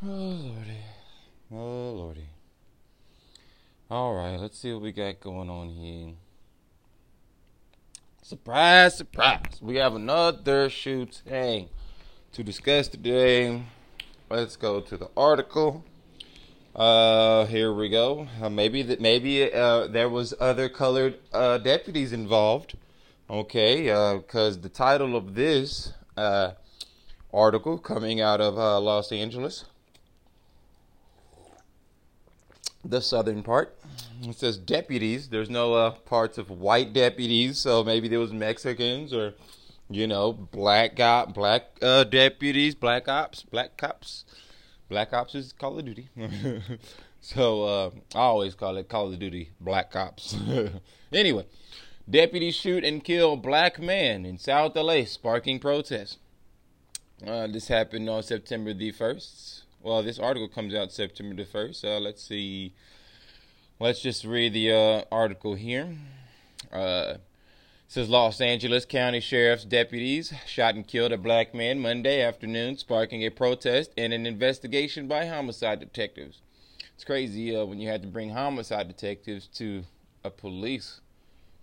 Oh lordy, oh lordy. All right, let's see what we got going on here. Surprise, surprise. We have another shoot hey, to discuss today. Let's go to the article. Uh, here we go. Uh, maybe that maybe uh, there was other colored uh, deputies involved. Okay, uh, because the title of this uh, article coming out of uh, Los Angeles the southern part. It says deputies. There's no uh, parts of white deputies, so maybe there was Mexicans or, you know, black got black uh, deputies, black ops, black cops. Black ops is Call of Duty. so uh, I always call it Call of Duty Black Ops. anyway, deputies shoot and kill black man in South LA, sparking protests. Uh, this happened on September the 1st. Well, this article comes out September the 1st. Uh, let's see. Let's just read the uh, article here. Uh, says Los Angeles County Sheriff's deputies shot and killed a black man Monday afternoon, sparking a protest and an investigation by homicide detectives. It's crazy uh, when you had to bring homicide detectives to a police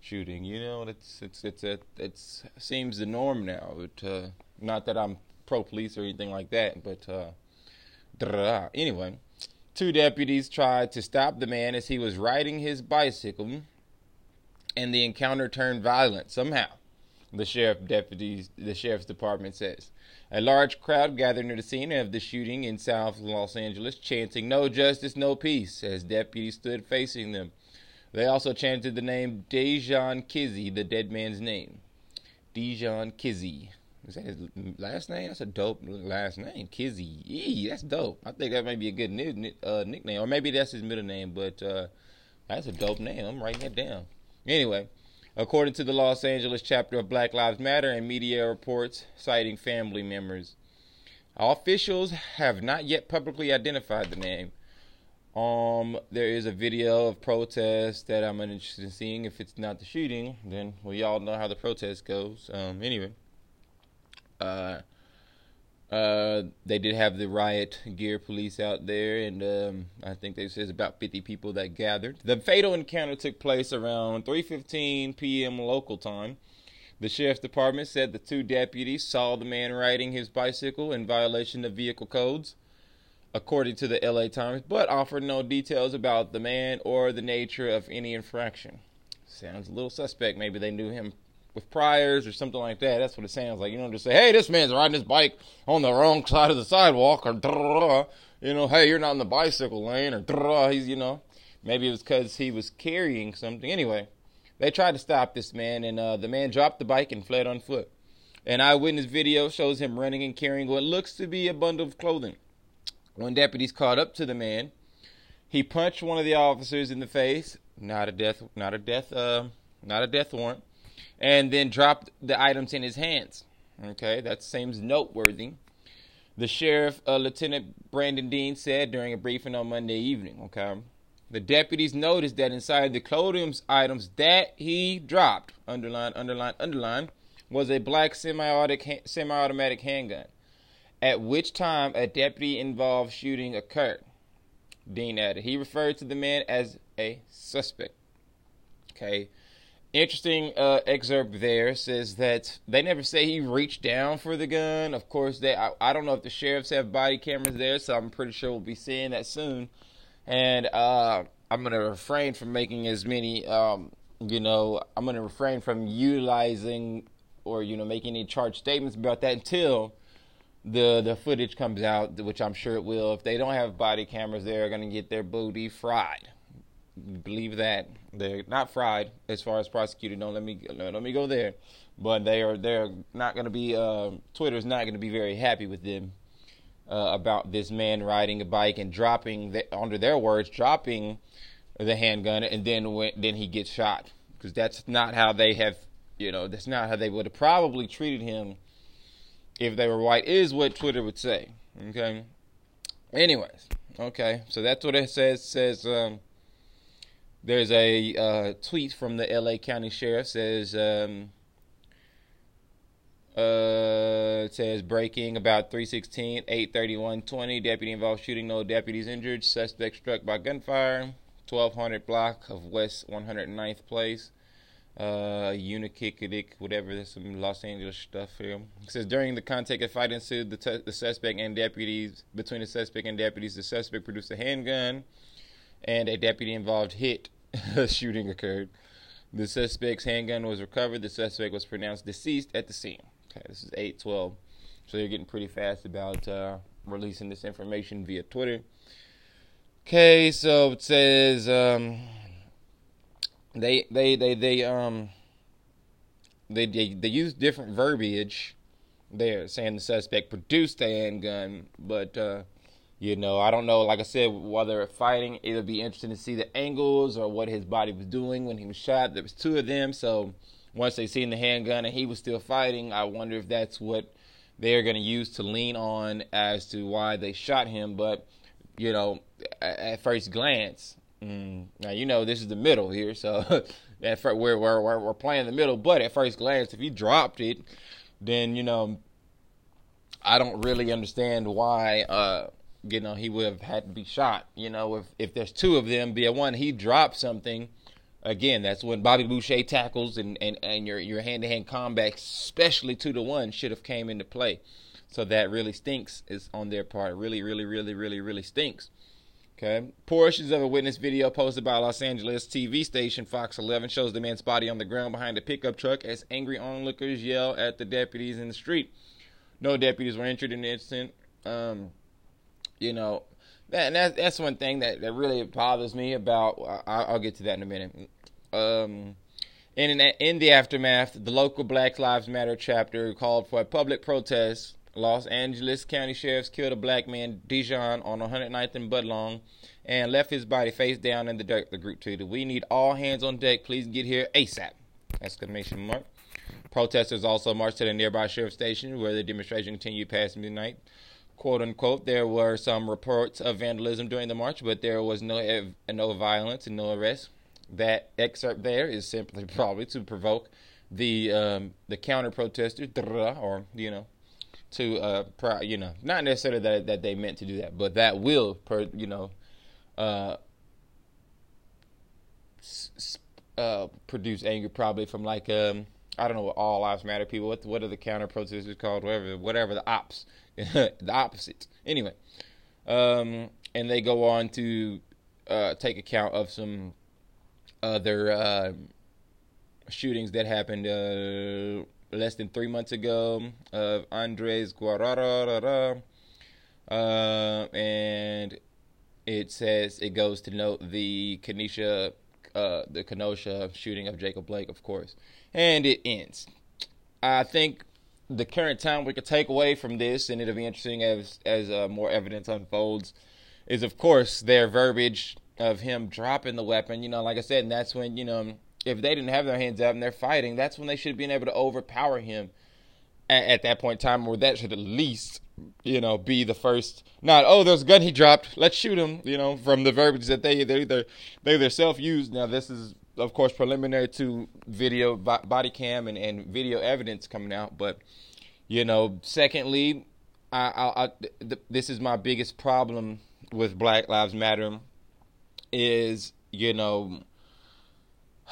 shooting. You know, it's it's it's a, it's seems the norm now. Uh, not that I'm pro police or anything like that, but uh, Anyway, two deputies tried to stop the man as he was riding his bicycle, and the encounter turned violent somehow. The sheriff deputies, the sheriff's department says. A large crowd gathered near the scene of the shooting in South Los Angeles, chanting "No justice, no peace" as deputies stood facing them. They also chanted the name Dijon Kizzee, the dead man's name. Dijon Kizzee. Is that his last name? That's a dope last name. Kizzee. Eee, that's dope. I think that might be a good uh, nickname. Or maybe that's his middle name, but uh, that's a dope name. I'm writing that down. Anyway, according to the Los Angeles chapter of Black Lives Matter and media reports citing family members, officials have not yet publicly identified the name. Um, there is a video of protest that I'm interested in seeing. If it's not the shooting, then we all know how the protest goes. Um, anyway. Uh, uh, they did have the riot gear police out there, and um, I think they says about 50 people that gathered. The fatal encounter took place around 3:15 p.m. local time. The sheriff's department said the two deputies saw the man riding his bicycle in violation of vehicle codes, according to the LA Times, but offered no details about the man or the nature of any infraction. Sounds a little suspect. Maybe they knew him with priors or something like that. That's what it sounds like. You don't just say, "Hey, this man's riding his bike on the wrong side of the sidewalk," or you know, "Hey, you're not in the bicycle lane," or he's you know, maybe it was because he was carrying something. Anyway, they tried to stop this man, and uh, the man dropped the bike and fled on foot. An eyewitness video shows him running and carrying what looks to be a bundle of clothing. When deputies caught up to the man, he punched one of the officers in the face. Not a death, not a death, uh, not a death warrant and then dropped the items in his hands. Okay, that seems noteworthy. The sheriff, uh, Lieutenant Brandon Dean, said during a briefing on Monday evening. Okay, the deputies noticed that inside the clothing items that he dropped, underline, underline, underline, was a black semi-automatic, semi-automatic handgun. At which time a deputy involved shooting occurred. Dean added. He referred to the man as a suspect. Okay, interesting uh, excerpt there says that they never say he reached down for the gun. Of course, they I, I, don't know if the sheriffs have body cameras there, so I'm pretty sure we'll be seeing that soon. And uh, I'm gonna refrain from making as many, um, you know, I'm gonna refrain from utilizing or you know making any charged statements about that until the the footage comes out, which I'm sure it will. If they don't have body cameras, they're gonna get their booty fried believe that they're not fried as far as prosecuted. Don't let me let me go there, but they are they're not going to be. Uh, Twitter's not going to be very happy with them uh, about this man riding a bike and dropping the, under their words dropping the handgun and then when, then he gets shot because that's not how they have you know that's not how they would have probably treated him if they were white is what Twitter would say. Okay. Anyways, okay, so that's what it says. Says um, there's a uh, tweet from the LA County Sheriff says, um, Uh, says breaking about 316, 831, 20. Deputy involved shooting, no deputies injured. Suspect struck by gunfire. 1200 block of West 109th Place. Uh, whatever. There's some Los Angeles stuff here. It says during the contact, a fight ensued. The, t- the suspect and deputies between the suspect and deputies. The suspect produced a handgun, and a deputy involved hit. shooting occurred. The suspect's handgun was recovered. The suspect was pronounced deceased at the scene. Okay, this is 812. So they're getting pretty fast about uh, releasing this information via Twitter. Okay, so it says um, they they they they um they they, they use different verbiage there, saying the suspect produced the handgun, but uh, you know I don't know. Like I said, while they're fighting, it'll be interesting to see the angles or what his body was doing when he was shot. There was two of them, so once they seen the handgun and he was still fighting, I wonder if that's what they're going to use to lean on as to why they shot him. But you know, at first glance, mm, now you know this is the middle here, so at first, we're, we're we're playing the middle. But at first glance, if he dropped it, then you know, I don't really understand why. Uh, you know, he would have had to be shot. You know, if if there's two of them, be a one he dropped something again, that's when Bobby Boucher tackles and, and, and your your hand to hand combat, especially two to one, should have came into play. So that really stinks is on their part. Really, really, really, really, really stinks. Okay. Portions of a witness video posted by Los Angeles TV station Fox 11 shows the man's body on the ground behind a pickup truck as angry onlookers yell at the deputies in the street. No deputies were injured in the incident. Um, you know, that, that, that's one thing that, that really bothers me about. I, I'll get to that in a minute. Um, in, in the aftermath, the local Black Lives Matter chapter called for a public protest. Los Angeles County sheriffs killed a black man, Dijon, on 109th and Budlong, and left his body face down in the dirt. The group tweeted, "We need all hands on deck. Please get here ASAP!" Exclamation mark. Protesters also marched to the nearby sheriff station, where the demonstration continued past midnight. "Quote unquote." There were some reports of vandalism during the march, but there was no no violence and no arrests that excerpt there is simply probably to provoke the um, the counter protesters, or you know, to uh, pro, you know, not necessarily that that they meant to do that, but that will, per, you know, uh, uh, produce anger probably from like um, I don't know what all lives matter people. What what are the counter protesters called? Whatever, whatever the ops, the opposites. Anyway, um, and they go on to uh, take account of some other uh, shootings that happened uh, less than three months ago of Andres Guerrero, uh, and it says it goes to note the Kenosha, uh, the Kenosha shooting of Jacob Blake, of course, and it ends. I think the current time we could take away from this, and it'll be interesting as as uh, more evidence unfolds, is of course their verbiage of him dropping the weapon. You know, like I said, and that's when you know if they didn't have their hands up and they're fighting, that's when they should have been able to overpower him at, at that point in time, or that should at least you know be the first. Not oh, there's a gun he dropped, let's shoot him. You know, from the verbiage that they they either they they self used. Now this is of course preliminary to video body cam and, and video evidence coming out, but you know, secondly, I, I, I th- this is my biggest problem with Black Lives Matter is, you know,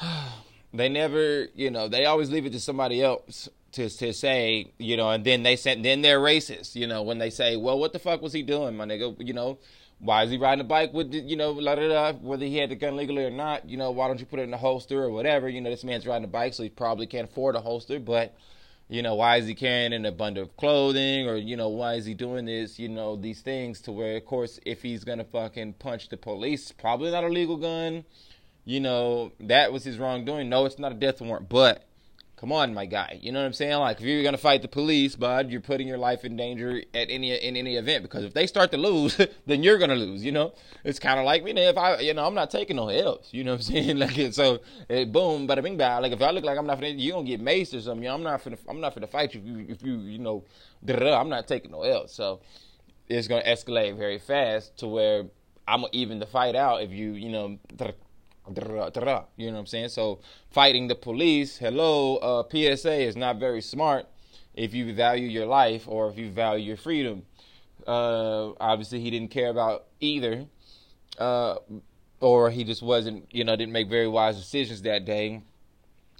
they never, you know, they always leave it to somebody else to to say, you know, and then they sent then they're racist, you know, when they say, well, what the fuck was he doing, my nigga, you know. Why is he riding a bike with, you know, la da da, whether he had the gun legally or not, you know, why don't you put it in a holster or whatever? You know, this man's riding a bike, so he probably can't afford a holster, but, you know, why is he carrying in a bundle of clothing or, you know, why is he doing this, you know, these things to where, of course, if he's going to fucking punch the police, probably not a legal gun, you know, that was his wrongdoing. No, it's not a death warrant, but come on, my guy. You know what I'm saying? Like, if you're gonna fight the police, bud, you're putting your life in danger at any in any event because if they start to lose, then you're gonna lose. You know, it's kind of like me. If I, you know, I'm not taking no L's. You know what I'm saying? Like, so it, boom, but I mean, like if I look like I'm not, you gonna get maced or something. You know, I'm not finna, I'm not finna fight you if you, if you, you know, I'm not taking no L's. So it's gonna escalate very fast to where I'm gonna even the fight out if you, you know, you know what I'm saying? So fighting the police, hello, uh, PSA is not very smart. if you value your life or if you value your freedom. Uh, obviously, he didn't care about either, uh, or he just wasn't, you know, didn't make very wise decisions that day.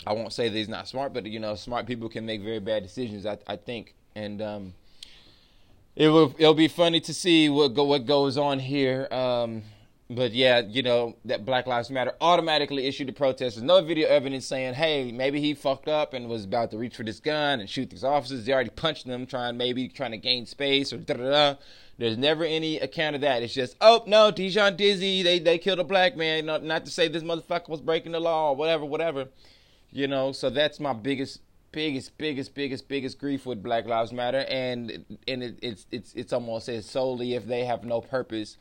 I won't say that he's not smart, but you know, smart people can make very bad decisions. I, I think, and um, it will it'll be funny to see what go, what goes on here. Um, but yeah, you know that Black Lives Matter automatically issued a protest. There's no video evidence saying, "Hey, maybe he fucked up and was about to reach for this gun and shoot these officers." They already punched them, trying maybe trying to gain space or da da da. There's never any account of that. It's just, oh no, Dijon Dizzy, they they killed a black man. Not, not to say this motherfucker was breaking the law, or whatever, whatever. You know, so that's my biggest, biggest, biggest, biggest, biggest grief with Black Lives Matter, and and it, it's it's it's almost as solely if they have no purpose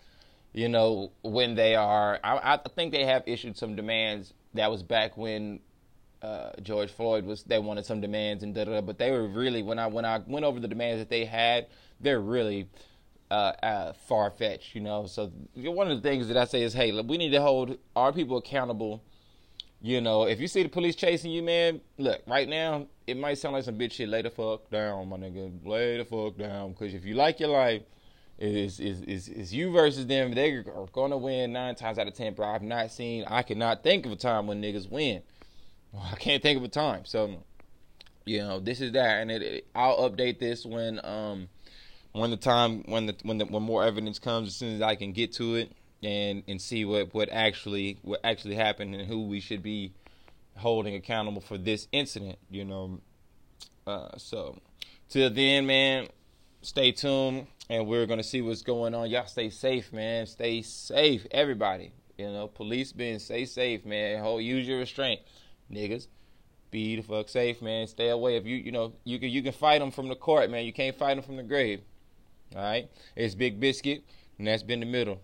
you know, when they are. I, I think they have issued some demands. That was back when uh, George Floyd was. They wanted some demands and da da. But they were really when I when I went over the demands that they had, they're really uh, uh, far fetched. You know, so one of the things that I say is, hey, look, we need to hold our people accountable. You know, if you see the police chasing you, man, look, right now, it might sound like some bitch shit. Lay the fuck down, my nigga. Lay the fuck down. Because if you like your life, is is is is you versus them. They are gonna win nine times out of ten. Bro, I've not seen. I cannot think of a time when niggas win. I can't think of a time. So, you know, this is that, and it, it, I'll update this when um when the time when the when the when more evidence comes as soon as I can get to it and and see what what actually what actually happened and who we should be holding accountable for this incident. You know, uh, so till then, man, stay tuned and we're gonna see what's going on. Y'all stay safe, man. Stay safe, everybody. You know, police being stay safe, man. Hold, use your restraint, niggas. Be the fuck safe, man. Stay away. If you, you know, you can you can fight them from the court, man. You can't fight them from the grave. All right. It's Big Biscuit, and that's been the middle.